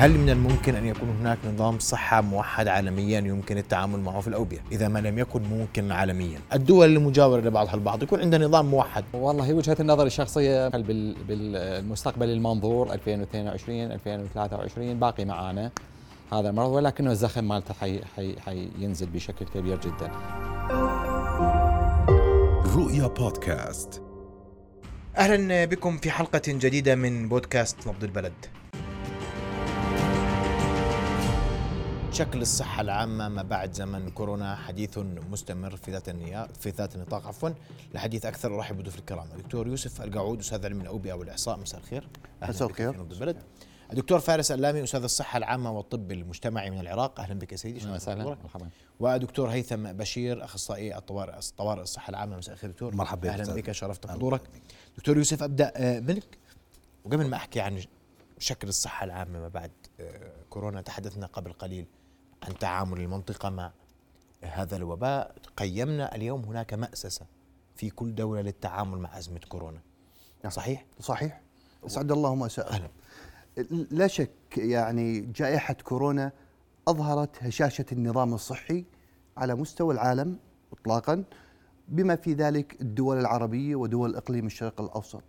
هل من الممكن أن يكون هناك نظام صحة موحد عالميا يمكن التعامل معه في الأوبئة إذا ما لم يكن ممكن عالميا. الدول المجاورة لبعضها البعض يكون عندها نظام موحد. والله هي وجهة النظر الشخصية بالمستقبل المنظور 2022 2023 باقي معانا هذا المرض ولكنه الزخم مالته حي حي حينزل بشكل كبير جدا. رؤيا بودكاست. أهلا بكم في حلقة جديدة من بودكاست نبض البلد. شكل الصحة العامة ما بعد زمن كورونا حديث مستمر في ذات في ذات النطاق عفوا لحديث أكثر أرحب بضيوف الكرام. الدكتور يوسف القعود أستاذ علم الأوبئة والإحصاء مساء الخير. مساء الخير. البلد. الدكتور فارس اللامي أستاذ الصحة العامة والطب المجتمعي من العراق. أهلا بك يا سيدي مساء مرحبا. ودكتور هيثم بشير أخصائي الطوارئ طوارئ الصحة العامة. مساء الخير دكتور. مرحبا أهلا بك شرفت حضورك. دكتور يوسف أبدأ آه، منك. وقبل ما أحكي عن شكل الصحة العامة ما بعد آه، كورونا تحدثنا قبل قليل عن تعامل المنطقة مع هذا الوباء. قيمنا اليوم هناك مأسسة في كل دولة للتعامل مع أزمة كورونا. صحيح؟ صحيح. أسعد الله مساء لا شك يعني جائحة كورونا أظهرت هشاشة النظام الصحي على مستوى العالم إطلاقا بما في ذلك الدول العربية ودول إقليم الشرق الأوسط.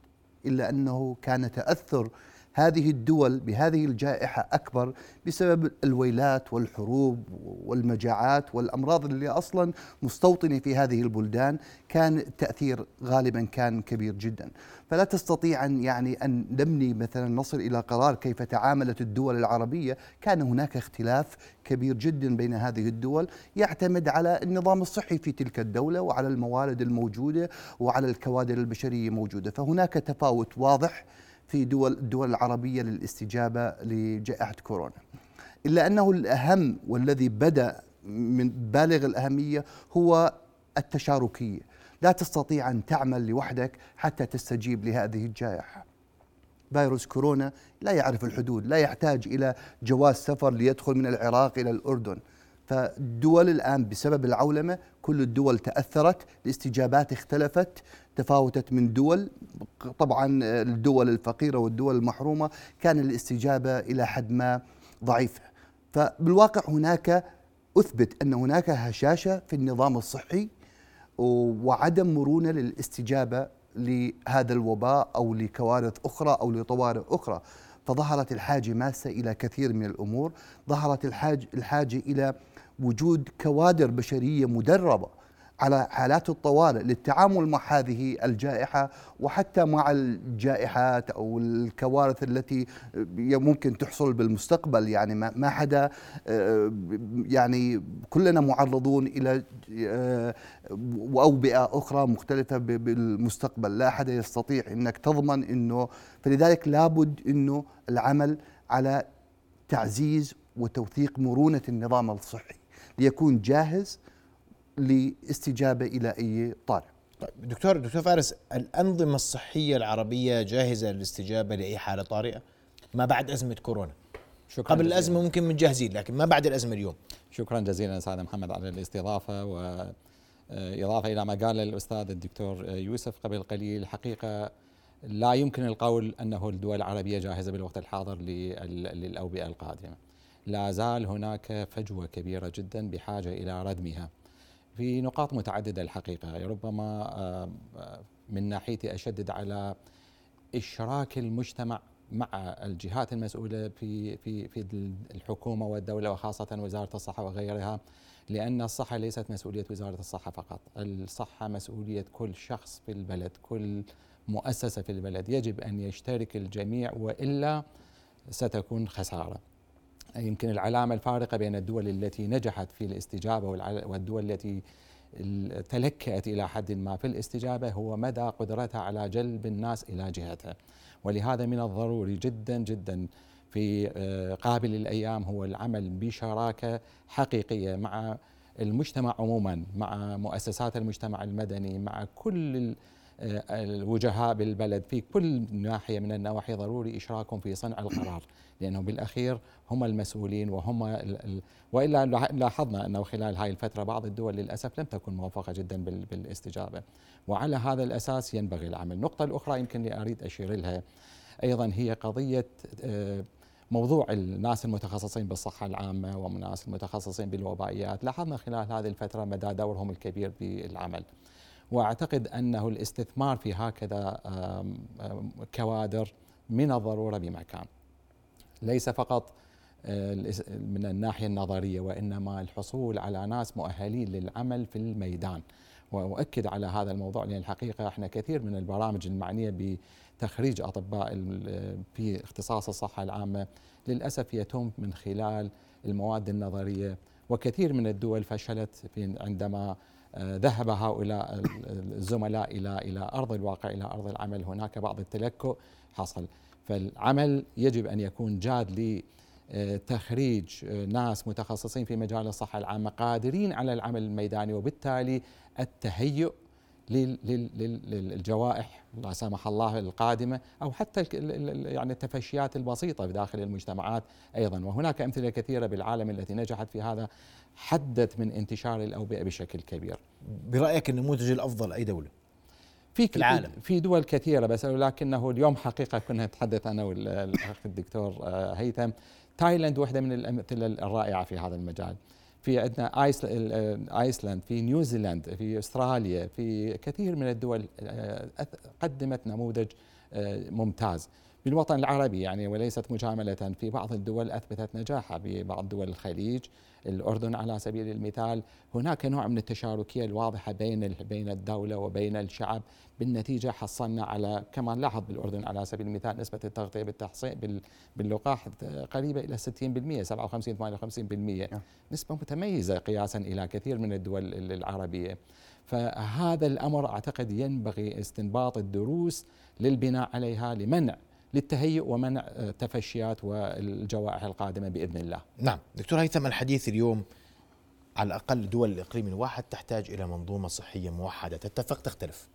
إلا أنه كان تأثر هذه الدول بهذه الجائحة أكبر بسبب الويلات والحروب والمجاعات والأمراض اللي أصلا مستوطنة في هذه البلدان كان التأثير غالبا كان كبير جدا. فلا تستطيع أن يعني أن نبني مثلا نصل إلى قرار كيف تعاملت الدول العربية. كان هناك اختلاف كبير جدا بين هذه الدول. يعتمد على النظام الصحي في تلك الدولة وعلى الموارد الموجودة وعلى الكوادر البشرية موجودة. فهناك تفاوت واضح في دول الدول العربية للاستجابة لجائحة كورونا. إلا أنه الأهم والذي بدأ من بالغ الأهمية هو التشاركية. لا تستطيع أن تعمل لوحدك حتى تستجيب لهذه الجائحة. فيروس كورونا لا يعرف الحدود لا يحتاج إلى جواز سفر ليدخل من العراق إلى الأردن. فالدول الآن بسبب العولمة كل الدول تأثرت الاستجابات اختلفت تفاوتت من دول. طبعا الدول الفقيرة والدول المحرومة كان الاستجابة إلى حد ما ضعيفة فبالواقع هناك أثبت أن هناك هشاشة في النظام الصحي وعدم مرونة للاستجابة لهذا الوباء أو لكوارث أخرى أو لطوارئ أخرى. فظهرت الحاجة ماسة إلى كثير من الأمور. ظهرت الحاجة, الحاجة إلى وجود كوادر بشرية مدربة على حالات الطوارئ للتعامل مع هذه الجائحة وحتى مع الجائحات أو الكوارث التي ممكن تحصل بالمستقبل. يعني ما حدا آه، يعني كلنا معرضون إلى آه، وأوبئة أخرى مختلفة بالمستقبل. لا أحد يستطيع أنك تضمن أنه فلذلك لابد أنه العمل على تعزيز وتوثيق مرونة النظام الصحي. ليكون جاهز لاستجابة إلى أي طارئ. طيب دكتور دكتور فارس الأنظمة الصحية العربية جاهزة للاستجابه لأي حالة طارئة ما بعد أزمة كورونا. شكرا قبل جزيلا. الأزمة ممكن متجهزين لكن ما بعد الأزمة اليوم. شكرا جزيلا أستاذ محمد على الاستضافة و إضافة إلى ما قال الأستاذ الدكتور يوسف قبل قليل حقيقة لا يمكن القول أنه الدول العربية جاهزة بالوقت الحاضر للأوبئة القادمة لا زال هناك فجوة كبيرة جدا بحاجة إلى ردمها. في نقاط متعددة الحقيقة. ربما من ناحيتي أشدد على إشراك المجتمع مع الجهات المسؤولة في في في الحكومة والدولة وخاصة وزارة الصحة وغيرها لأن الصحة ليست مسؤولية وزارة الصحة فقط. الصحة مسؤولية كل شخص في البلد كل مؤسسة في البلد. يجب أن يشترك الجميع وإلا ستكون خسارة. يمكن العلامة الفارقة بين الدول التي نجحت في الاستجابة والدول التي تلكأت إلى حد ما في الاستجابة هو مدى قدرتها على جلب الناس إلى جهتها. ولهذا من الضروري جدا جدا في آه، قابل الأيام هو العمل بشراكة حقيقية مع المجتمع عموما مع مؤسسات المجتمع المدني مع كل الوجهاء بالبلد في كل ناحية من النواحي ضروري إشراكهم في صنع القرار لأنه بالأخير هم المسؤولين وهم وإلا لاحظنا أنه خلال هذه الفترة بعض الدول للأسف لم تكن موفقة جدا بالاستجابة. وعلى هذا الأساس ينبغي العمل. النقطة الأخرى يمكن أريد أشير لها أيضا هي قضية آه، موضوع الناس المتخصصين بالصحة العامة والناس المتخصصين بالوبائيات. لاحظنا خلال هذه الفترة مدى دورهم الكبير بالعمل. وأعتقد أنه الاستثمار في هكذا كوادر من الضرورة بمكان. ليس فقط آه، من الناحية النظرية وإنما الحصول على ناس مؤهلين للعمل في الميدان. وأؤكد على هذا الموضوع لأن الحقيقة إحنا كثير من البرامج المعنية بتخريج أطباء في اختصاص الصحة العامة للأسف يتم من خلال المواد النظرية. وكثير من الدول فشلت في عندما ذهب هؤلاء الزملاء إلى إلى أرض الواقع إلى أرض العمل. هناك بعض التلكؤ حصل. فالعمل يجب أن يكون جاد لتخريج آه، ناس متخصصين في مجال الصحة العامة قادرين على العمل الميداني وبالتالي التهيؤ للجوائح لا سمح الله القادمة أو حتى يعني التفشيات البسيطة في داخل المجتمعات أيضا وهناك أمثلة كثيرة بالعالم التي نجحت في هذا حدت من انتشار الأوبئة بشكل كبير. برأيك النموذج الأفضل أي دولة؟ في العالم في دول كثيرة بس ولكنه اليوم حقيقة كنا نتحدث أنا والأخ الدكتور آه، هيثم تايلاند واحدة من الأمثلة الرائعة في هذا المجال. في عندنا آيسلند في نيوزيلاند في أستراليا في كثير من الدول آه، قدمت نموذج آه، ممتاز بالوطن العربي يعني وليست مجاملة في بعض الدول أثبتت نجاحها ببعض دول الخليج. الأردن على سبيل المثال هناك نوع من التشاركية الواضحة بين بين الدولة وبين الشعب. بالنتيجة حصلنا على كما لاحظ بالأردن على سبيل المثال نسبة التغطية بالتحصين باللقاح قريبة إلى 60% 57 58% نسبة متميزة قياسا إلى كثير من الدول العربية. فهذا الأمر أعتقد ينبغي استنباط الدروس للبناء عليها لمنع للتهيؤ ومنع تفشيات والجوائح القادمة بإذن الله. نعم. دكتور هيثم الحديث اليوم على الأقل دول الإقليم الواحد تحتاج إلى منظومة صحية موحدة. تتفق تختلف.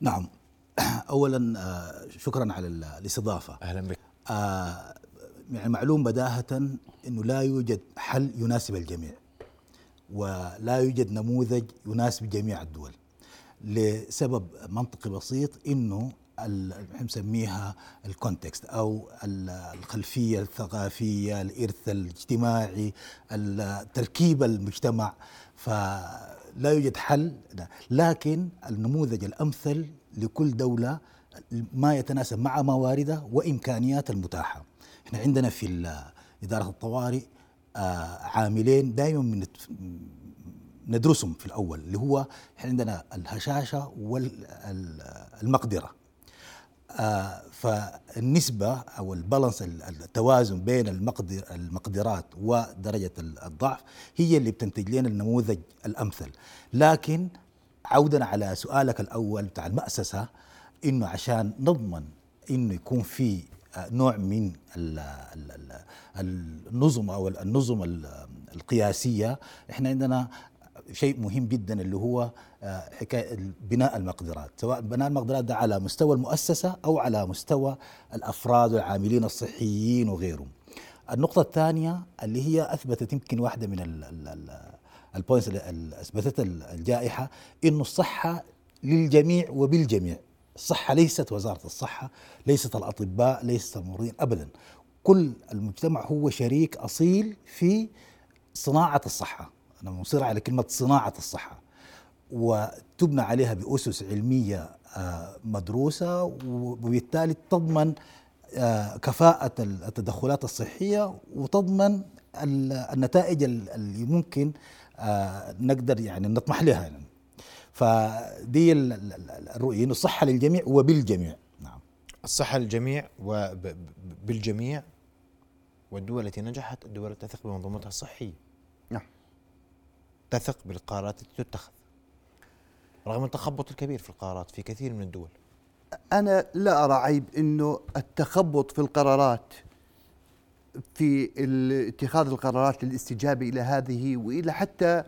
نعم. أولا آه، شكرا على الاستضافة. أهلا بك. آه، يعني معلوم بداهة أنه لا يوجد حل يناسب الجميع ولا يوجد نموذج يناسب جميع الدول لسبب منطقي بسيط إنه نسميها الكونتكست أو الخلفية الثقافية الإرث الاجتماعي تركيب المجتمع. فلا يوجد حل. لكن النموذج الأمثل لكل دولة ما يتناسب مع مواردها وإمكانيات المتاحة. إحنا عندنا في إدارة الطوارئ آه، عاملين دائما من ندرسهم في الأول اللي هو إحنا عندنا الهشاشة والمقدره فالنسبة أو البالانس التوازن بين المقدر المقدرات ودرجة الضعف هي اللي بتنتج لنا النموذج الأمثل. لكن عودا على سؤالك الأول بتاع المأسسة إنه عشان نضمن إنه يكون في آه، نوع من النظم أو النظم القياسية إحنا عندنا شيء مهم جدا اللي هو آه، حكاية بناء المقدرات سواء بناء المقدرات ده على مستوى المؤسسة أو على مستوى الأفراد والعاملين الصحيين وغيرهم. النقطة الثانية اللي هي أثبتت يمكن واحدة من البوينتس اللي اثبتتها الجائحة إنه الصحة للجميع وبالجميع. الصحة ليست وزارة الصحة، ليست الأطباء، ليست الممرضين ابدا. كل المجتمع هو شريك أصيل في صناعة الصحة. أنا مصر على كلمة صناعة الصحة. وتبنى عليها بأسس علمية آه، مدروسة وبالتالي تضمن آه، كفاءة التدخلات الصحية وتضمن النتائج اللي ممكن آه، نقدر يعني نطمح لها. يعني فدي الرؤية إنه الصحة للجميع وبالجميع. نعم. الصحة للجميع وبالجميع والدول التي نجحت الدول التي تثق بمنظومتها الصحية. تثق بالقرارات التي تتخذ رغم التخبط الكبير في القرارات في كثير من الدول. أنا لا أرى عيب أنه التخبط في القرارات في اتخاذ القرارات للاستجابة إلى هذه وإلى حتى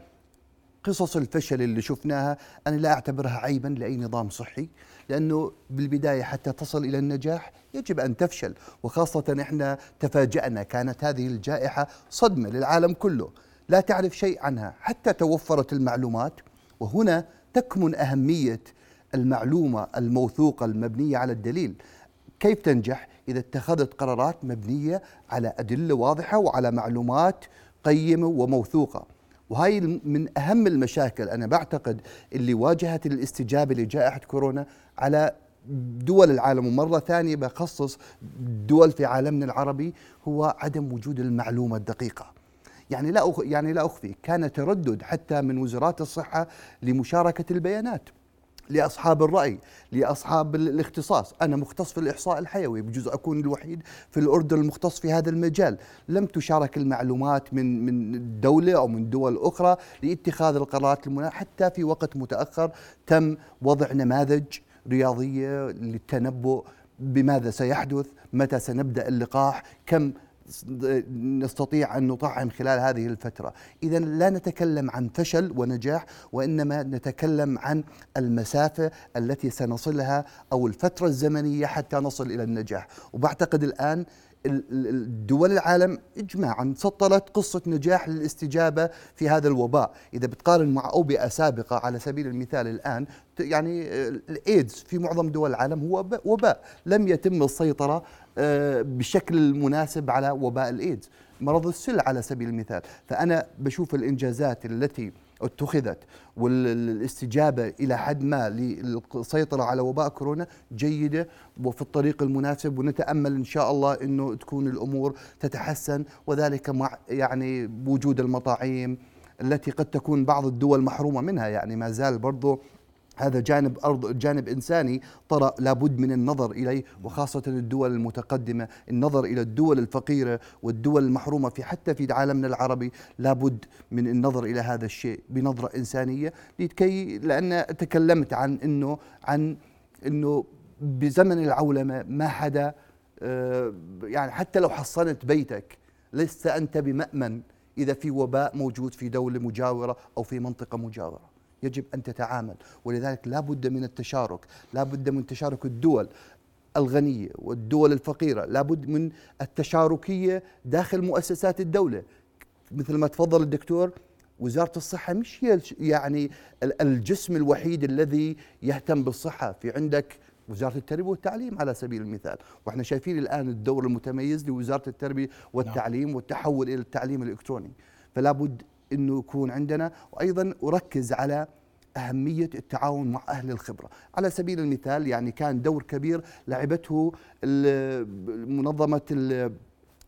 قصص الفشل اللي شفناها أنا لا أعتبرها عيبا لأي نظام صحي لأنه بالبداية حتى تصل إلى النجاح يجب أن تفشل وخاصة إحنا تفاجأنا كانت هذه الجائحة صدمة للعالم كله. لا تعرف شيء عنها. حتى توفرت المعلومات وهنا تكمن أهمية المعلومة الموثوقة المبنية على الدليل. كيف تنجح إذا اتخذت قرارات مبنية على أدلة واضحة وعلى معلومات قيمة وموثوقة؟ وهي من أهم المشاكل أنا بعتقد اللي واجهت الاستجابة لجائحة كورونا على دول العالم. ومرة ثانية بخصص دول في عالمنا العربي هو عدم وجود المعلومة الدقيقة. يعني لا يعني لا أخفي كان تردد حتى من وزارات الصحة لمشاركة البيانات لأصحاب الرأي لأصحاب الاختصاص. أنا مختص في الإحصاء الحيوي بجوز أكون الوحيد في الأردن المختص في هذا المجال. لم تشارك المعلومات من من دوله أو من دول أخرى لاتخاذ القرارات المناسبة حتى في وقت متأخر تم وضع نماذج رياضية للتنبؤ بماذا سيحدث متى سنبدأ اللقاح كم نستطيع أن نطعم خلال هذه الفترة، اذا لا نتكلم عن فشل ونجاح وإنما نتكلم عن المسافة التي سنصلها أو الفترة الزمنية حتى نصل إلى النجاح، وبعتقد الآن الدول العالم اجماعا سطلت قصة نجاح للاستجابة في هذا الوباء، إذا بتقارن مع أوبئة سابقة على سبيل المثال الآن يعني الإيدز في معظم دول العالم هو وباء. لم يتم السيطرة آه، بشكل المناسب على وباء الإيدز. مرض السل على سبيل المثال. فأنا بشوف الإنجازات التي اتخذت والاستجابه إلى حد ما للسيطرة على وباء كورونا جيدة وفي الطريق المناسب ونتأمل إن شاء الله إنه تكون الأمور تتحسن وذلك مع يعني بوجود المطاعيم التي قد تكون بعض الدول محرومة منها يعني ما زال برضه هذا جانب أرض جانب إنساني طرأ لابد من النظر إليه وخاصة الدول المتقدمة. النظر إلى الدول الفقيرة والدول المحرومة في حتى في عالمنا العربي لابد من النظر إلى هذا الشيء بنظرة إنسانية لكي لأن تكلمت عن أنه عن أنه بزمن العولمة ما حدا آه، يعني حتى لو حصنت بيتك لست أنت بمأمن إذا في وباء موجود في دولة مجاورة أو في منطقة مجاورة. يجب أن تتعامل. ولذلك لا بد من التشارك لا بد من تشارك الدول الغنية والدول الفقيرة لا بد من التشاركية داخل مؤسسات الدولة. مثل ما تفضل الدكتور وزارة الصحة مش هي يعني الجسم الوحيد الذي يهتم بالصحة. في عندك وزارة التربية والتعليم على سبيل المثال. وإحنا شايفين الآن الدور المتميز لوزارة التربية والتعليم والتحول إلى التعليم الإلكتروني. فلا بد إنه يكون عندنا وأيضا أركز على أهمية التعاون مع أهل الخبرة. على سبيل المثال يعني كان دور كبير لعبته منظمة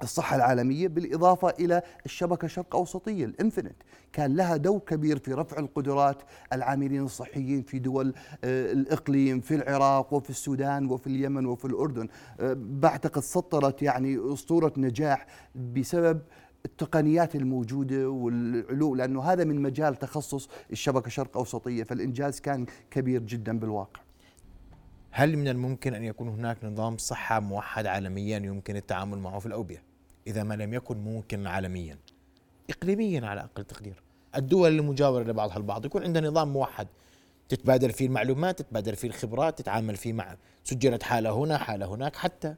الصحة العالمية بالإضافة إلى الشبكة الشرق أوسطية الإنفينيت. كان لها دور كبير في رفع القدرات العاملين الصحيين في دول آه، الإقليم في العراق وفي السودان وفي اليمن وفي الأردن. آه، بعتقد سطرت يعني أسطورة نجاح بسبب التقنيات الموجودة والعلو لأنه هذا من مجال تخصص الشبكة الشرق أوسطية فالإنجاز كان كبير جدا بالواقع. هل من الممكن أن يكون هناك نظام صحة موحد عالميا يمكن التعامل معه في الأوبئة؟ إذا ما لم يكن ممكن عالميا. إقليميا على أقل تقدير. الدول المجاورة لبعضها البعض يكون عندها نظام موحد. تتبادل فيه المعلومات تتبادل فيه الخبرات تتعامل فيه مع سجلت حالة هنا حالة هناك حتى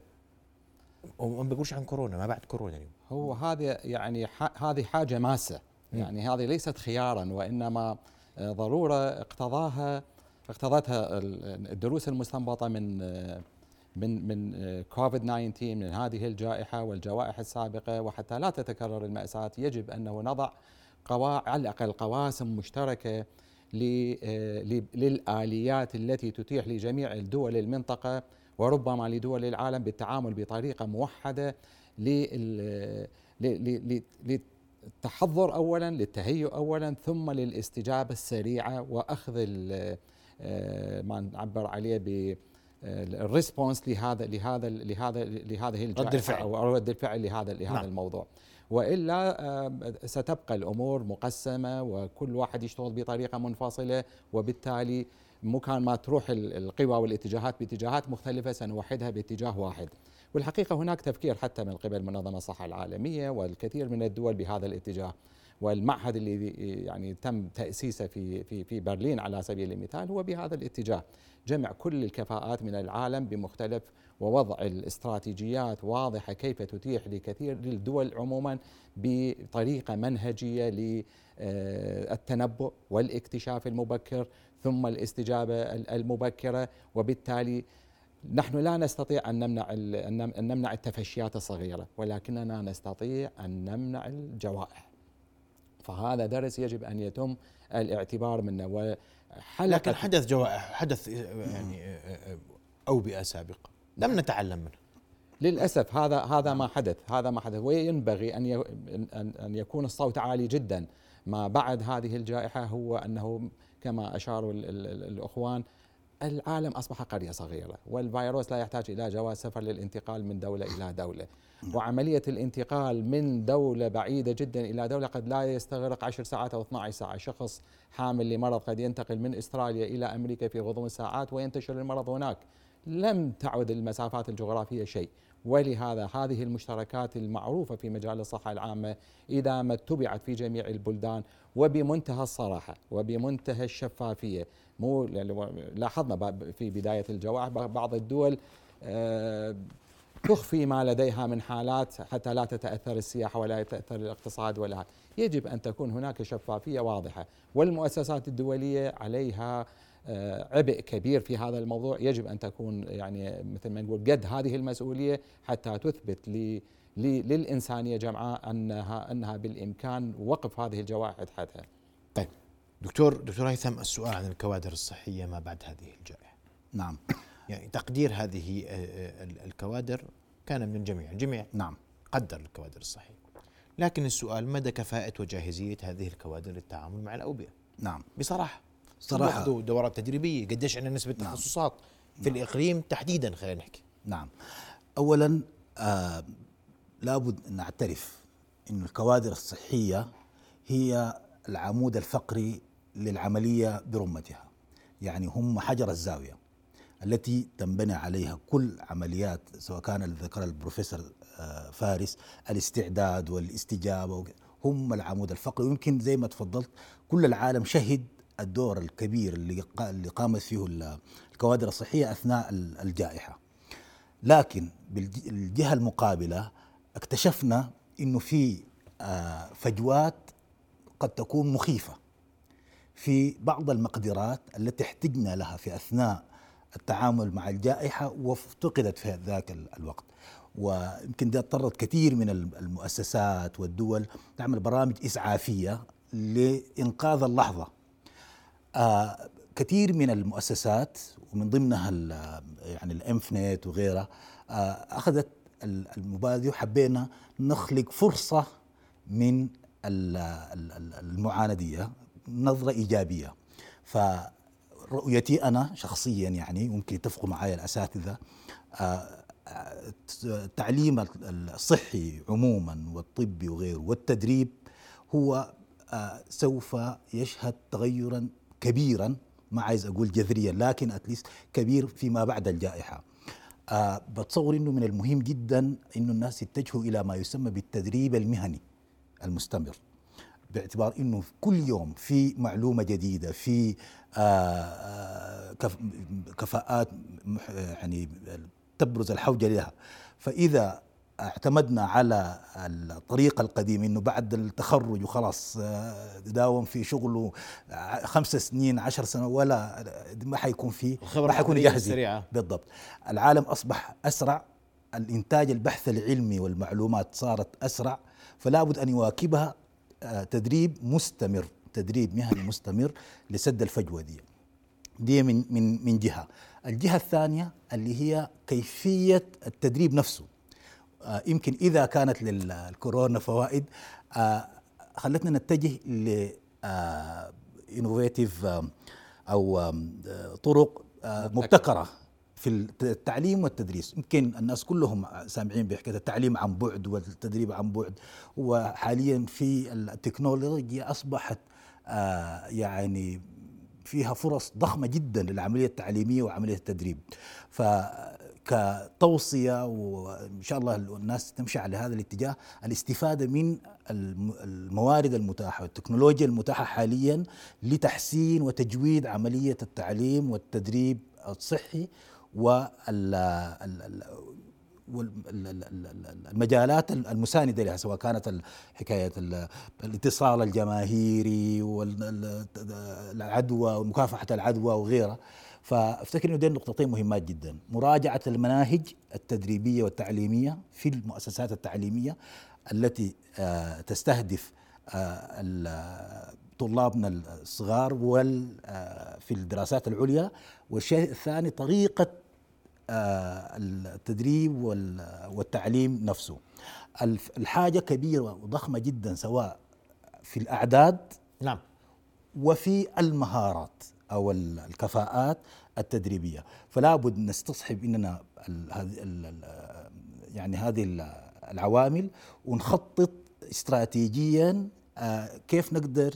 وما بيقولش عن كورونا ما بعد كورونا اليوم. هو هذا يعني هذه حاجة ماسة. يعني هذه ليست خيارا وإنما آه، ضرورة اقتضاها اقتضتها الدروس المستنبطة من آه، من من آه، كوفيد 19 من هذه الجائحة والجوائح السابقة وحتى لا تتكرر المأساة. يجب أنه نضع قوا على الأقل قواسم مشتركة للآليات التي تتيح لجميع الدول المنطقة وربما لدول العالم بالتعامل بطريقة موحدة للتحضر اولا للتهيؤ اولا ثم للاستجابة السريعة وأخذ آه، ما نعبر عليه ب الريسبونس لهذا لهذا لهذا لهذه رد الفعل أو رد الفعل لهذا لهذا نعم. الموضوع وإلا آه، ستبقى الأمور مقسمة وكل واحد يشتغل بطريقة منفصلة وبالتالي مكان ما تروح القوى والاتجاهات باتجاهات مختلفة سنوحدها باتجاه واحد. والحقيقة هناك تفكير حتى من قبل منظمة الصحة العالمية والكثير من الدول بهذا الاتجاه. والمعهد اللي يعني تم تأسيسه في في في برلين على سبيل المثال هو بهذا الاتجاه. جمع كل الكفاءات من العالم بمختلف ووضع الاستراتيجيات واضحة كيف تتيح لكثير للدول عموما بطريقة منهجية للتنبؤ والاكتشاف المبكر ثم الاستجابة المبكرة. وبالتالي نحن لا نستطيع أن نمنع أن نمنع التفشيات الصغيرة ولكننا نستطيع أن نمنع الجوائح. فهذا درس يجب أن يتم الاعتبار منه. لكن حدث جوائح حدث يعني اوبئه سابقة. لم نتعلم منها للأسف هذا هذا ما حدث هذا ما حدث. وينبغي أن أن يكون الصوت عالي جدا؟ ما بعد هذه الجائحة هو أنه كما أشاروا ال- ال- ال- الأخوان العالم أصبح قرية صغيرة والفيروس لا يحتاج إلى جواز سفر للانتقال من دولة إلى دولة. وعملية الانتقال من دولة بعيدة جدا إلى دولة قد لا يستغرق 10 ساعات أو 12 ساعة. شخص حامل لمرض قد ينتقل من أستراليا إلى أمريكا في غضون ساعات وينتشر المرض هناك. لم تعد المسافات الجغرافية شيء. ولهذا هذه المشتركات المعروفة في مجال الصحة العامة إذا ما اتبعت في جميع البلدان وبمنتهى الصراحة وبمنتهى الشفافية. مو يعني لاحظنا في بداية الجوائح بعض الدول آه، تخفي ما لديها من حالات حتى لا تتأثر السياحه ولا يتأثر الاقتصاد ولا. يجب أن تكون هناك شفافية واضحة. والمؤسسات الدولية عليها عبء كبير في هذا الموضوع. يجب أن تكون يعني مثل ما نقول قد هذه المسؤولية حتى تثبت ل ل- للإنسانية جمعاء انها أنها بالإمكان وقف هذه الجوائح حدها. طيب. دكتور دكتور هيثم السؤال عن الكوادر الصحية ما بعد هذه الجائحة؟ نعم. يعني تقدير هذه آه، آه، ال- الكوادر كان من الجميع. الجميع نعم. قدر الكوادر الصحية. لكن السؤال مدى كفاءة وجاهزية هذه الكوادر للتعامل مع الأوبئة؟ نعم. بصراحة. صراحة. أخذوا دورات تدريبية قديش عندنا نسبة نعم. تخصصات في الإقليم تحديدا خلينا نحكي. نعم. اولا آه لابد أن نعترف إن الكوادر الصحية هي العمود الفقري للعملية برمتها. يعني هم حجر الزاوية التي تنبني عليها كل عمليات سواء كان اللي ذكر البروفيسور آه، فارس الاستعداد والاستجابة هم العمود الفقري. ويمكن زي ما تفضلت كل العالم شهد الدور الكبير اللي اللي قامت فيه ال- الكوادر الصحية أثناء ال- الجائحة. لكن بالجهه المقابلة اكتشفنا إنه في آه، فجوات قد تكون مخيفة. في بعض المقدرات التي احتجنا لها في أثناء التعامل مع الجائحة وافتقدت في ذاك ال- الوقت. ويمكن ده اضطرت كثير من الم- المؤسسات والدول تعمل برامج إسعافية لإنقاذ اللحظة. كثير من المؤسسات ومن ضمنها ال- يعني الانفنت وغيرها آه أخذت ال- المبادرة وحبينا نخلق فرصة من ال- ال- ال- المعاندية نظرة إيجابية. فرؤيتي أنا شخصيا يعني ممكن يتفقوا معي الأساتذة آه، آه، التعليم الصحي عموما والطبي وغيره والتدريب هو آه، سوف يشهد تغيرا كبيرا ما عايز أقول جذريا لكن اتليست كبير فيما بعد الجائحة. آه بتصور إنه من المهم جدا إنه الناس يتجهوا إلى ما يسمى بالتدريب المهني المستمر. باعتبار إنه كل يوم في معلومة جديدة في آه، آه، كف- كفاءات يعني تبرز الحوجة لها. فإذا اعتمدنا على الطريقة القديمة إنه بعد التخرج وخلاص آه، داوم في شغله ع- خمس سنين عشر سنوات ولا ما حيكون في الخبرة ما حيكون جاهزين السريعة. بالضبط. العالم أصبح أسرع الإنتاج البحث العلمي والمعلومات صارت أسرع فلا بد أن يواكبها آه، تدريب مستمر تدريب مهني مستمر لسد الفجوة دي. دي من من من جهة. الجهة الثانية اللي هي كيفية التدريب نفسه. آه، يمكن إذا كانت للكورونا فوائد آه، خلتنا نتجه ل انوفيتيف أو آه، طرق آه، مبتكرة. في التعليم والتدريس. يمكن الناس كلهم سامعين بحكاية التعليم عن بعد والتدريب عن بعد وحاليا في التكنولوجيا أصبحت آه، يعني فيها فرص ضخمة جدا للعملية التعليمية وعملية التدريب. فكتوصيه وإن شاء الله الناس تمشي على هذا الاتجاه الاستفادة من الم- الموارد المتاحة والتكنولوجيا المتاحة حاليا لتحسين وتجويد عملية التعليم والتدريب الصحي وال ال- ال- والمجالات المساندة لها سواء كانت حكاية ال- الاتصال الجماهيري والعدوى ومكافحة العدوى وغيرها. فافتكر إنه دي نقطتين مهمات جدا. مراجعة المناهج التدريبية والتعليمية في المؤسسات التعليمية التي آه، تستهدف آه، ال- طلابنا الصغار وال آه، في الدراسات العليا. والشيء الثاني طريقة آه، التدريب وال- والتعليم نفسه. الحاجة كبيرة وضخمة جدا سواء في الأعداد نعم. وفي المهارات. أو ال- الكفاءات التدريبية. فلا بد نستصحب إننا يعني هذه ال- العوامل ونخطط استراتيجيا آه، كيف نقدر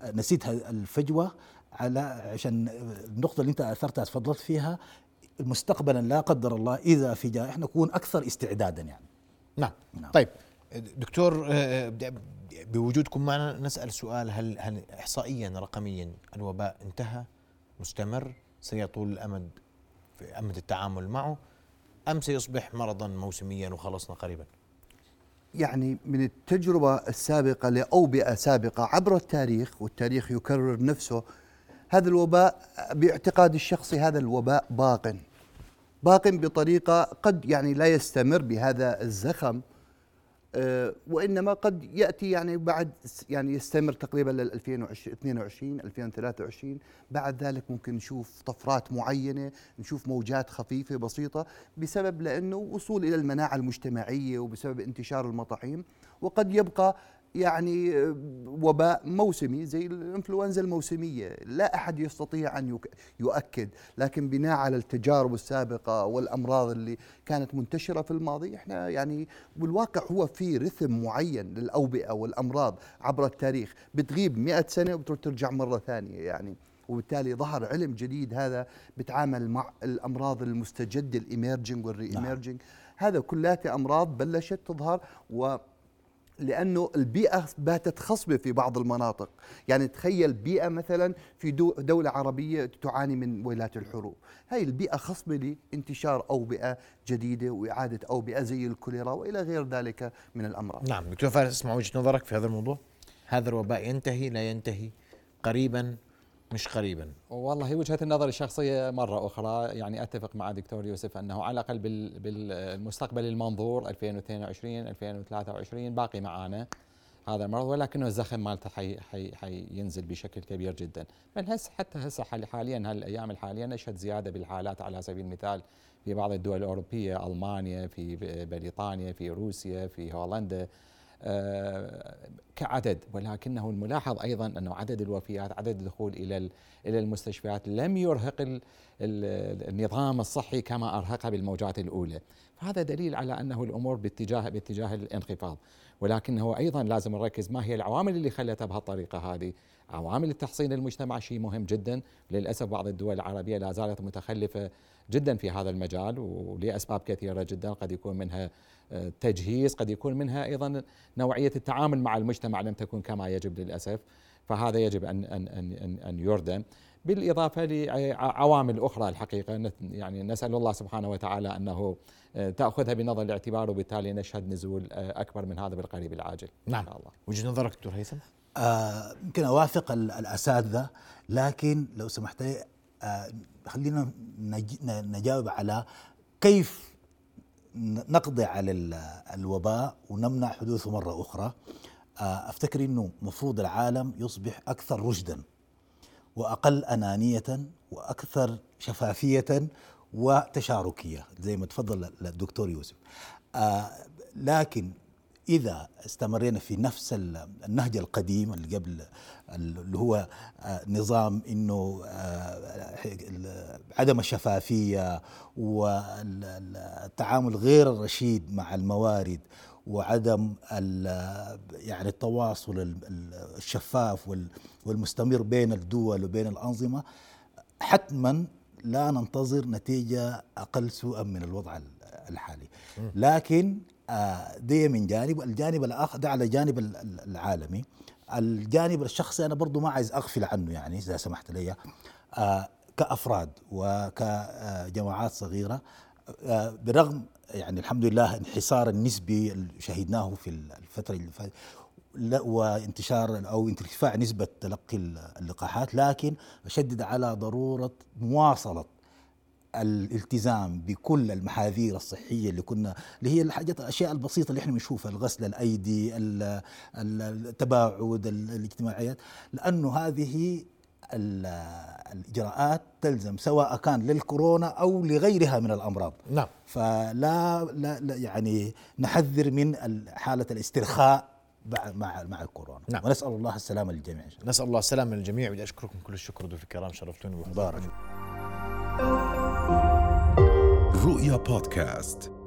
آه، نسد هذه الفجوة على عشان النقطة اللي أنت أثرتها تفضلت فيها مستقبلا لا قدر الله إذا في جائحه نكون أكثر استعدادا يعني. نعم. نعم. طيب دكتور آه، ب- بوجودكم معنا نسأل سؤال هل هل إحصائيا رقميا الوباء انتهى مستمر سيطول الأمد في أمد التعامل معه أم سيصبح مرضا موسميا وخلصنا قريبا؟ يعني من التجربة السابقة لأوبئة سابقة عبر التاريخ والتاريخ يكرر نفسه هذا الوباء باعتقادي الشخصي هذا الوباء باق. باق بطريقة قد يعني لا يستمر بهذا الزخم. وإنما قد يأتي يعني بعد يعني يستمر تقريبا لل 2022 2023 بعد ذلك ممكن نشوف طفرات معينة نشوف موجات خفيفة بسيطة بسبب لأنه وصول إلى المناعة المجتمعية وبسبب انتشار المطاعيم. وقد يبقى يعني آه، وباء موسمي زي الإنفلونزا الموسمية. لا أحد يستطيع أن يؤكد. لكن بناء على التجارب السابقة والأمراض اللي كانت منتشرة في الماضي إحنا يعني بالواقع هو في رثم معين للأوبئة والأمراض عبر التاريخ. بتغيب 100 سنة وبترجع مرة ثانية يعني. وبالتالي ظهر علم جديد هذا بتعامل مع الأمراض المستجدة ال emerging وال re-emerging هذا كلها امراض بلشت تظهر و لأنه البيئة باتت خصبه في بعض المناطق. يعني تخيل بيئة مثلا في دو دولة عربية تعاني من ويلات الحروب. هاي البيئة خصبة لانتشار أوبئة جديدة وإعادة أوبئة زي الكوليرا وإلى غير ذلك من الأمراض. نعم دكتور فارس اسمع وجهة نظرك في هذا الموضوع. هذا الوباء ينتهي لا ينتهي قريبا مش قريبا. والله وجهة النظر الشخصية مرة أخرى. يعني أتفق مع دكتور يوسف أنه على الأقل بال- بالمستقبل المنظور 2022 2023 باقي معانا هذا المرض ولكنه الزخم مالته حي حي حينزل بشكل كبير جدا. بل هسه حتى هسه حال- حاليا هالأيام الحالية نشهد زيادة بالحالات على سبيل المثال في بعض الدول الأوروبية ألمانيا في بريطانيا في روسيا في هولندا. كعدد ولكنه الملاحظ أيضا أنه عدد الوفيات عدد الدخول إلى ال- إلى المستشفيات لم يرهق ال- ال- النظام الصحي كما ارهقه بالموجات الأولى. فهذا دليل على أنه الأمور باتجاه باتجاه الانخفاض. ولكنه أيضا لازم نركز ما هي العوامل اللي خلتها بهالطريقة هذه. عوامل التحصين المجتمع شيء مهم جدا. للأسف بعض الدول العربية لا زالت متخلفة جدا في هذا المجال ولأسباب كثيرة جدا. قد يكون منها آه، تجهيز قد يكون منها أيضا نوعية التعامل مع المجتمع لم تكن كما يجب للأسف. فهذا يجب أن أن أن أن, أن يردم بالإضافة لعوامل أخرى الحقيقة نت- يعني نسأل الله سبحانه وتعالى أنه آه، تأخذها بنظر الاعتبار وبالتالي نشهد نزول آه، أكبر من هذا بالقريب العاجل. نعم. إن شاء الله. وجهة نظرك دكتور هيثم؟ آه، يمكن أوافق ال- الأساتذة لكن لو سمحت لي آه، خلينا نجاوب على كيف نقضي على ال- الوباء ونمنع حدوثه مرة أخرى. آه، أفتكر إنه مفروض العالم يصبح أكثر رشدا وأقل أنانية وأكثر شفافية وتشاركية زي ما تفضل الدكتور يوسف. آه لكن إذا استمرينا في نفس ال- النهج القديم اللي قبل اللي هو آه، نظام إنه آه، عدم الشفافيه والتعامل غير الرشيد مع الموارد وعدم يعني التواصل ال- ال- الشفاف وال- والمستمر بين الدول وبين الأنظمة حتما لا ننتظر نتيجة أقل سوءا من الوضع ال- الحالي. لكن دي من جانب الجانب الآخر ده على الجانب ال- ال- العالمي. الجانب الشخصي أنا برضو ما عايز أغفل عنه يعني إذا سمحت لي. آه، كأفراد وكجماعات صغيرة. آه، برغم يعني الحمد لله انحسار النسبي اللي شهدناه في الفترة اللي فاتت وانتشار أو ارتفاع نسبة تلقي اللقاحات لكن أشدد على ضرورة مواصلة الالتزام بكل المحاذير الصحية اللي كنا اللي هي الحاجات الأشياء البسيطة اللي إحنا بنشوفها الغسل الأيدي ال- ال- التباعد ال- الاجتماعيات لأنه هذه ال- الإجراءات تلزم سواء كان للكورونا أو لغيرها من الأمراض. نعم. فلا لا لا يعني نحذر من ال- حالة الاسترخاء مع مع الكورونا. نعم. ونسأل الله السلامة للجميع. نسأل الله السلامة للجميع. بدي أشكركم كل الشكر ضيوف الكرام شرفتوني وحضرتوني رؤيا بودكاست.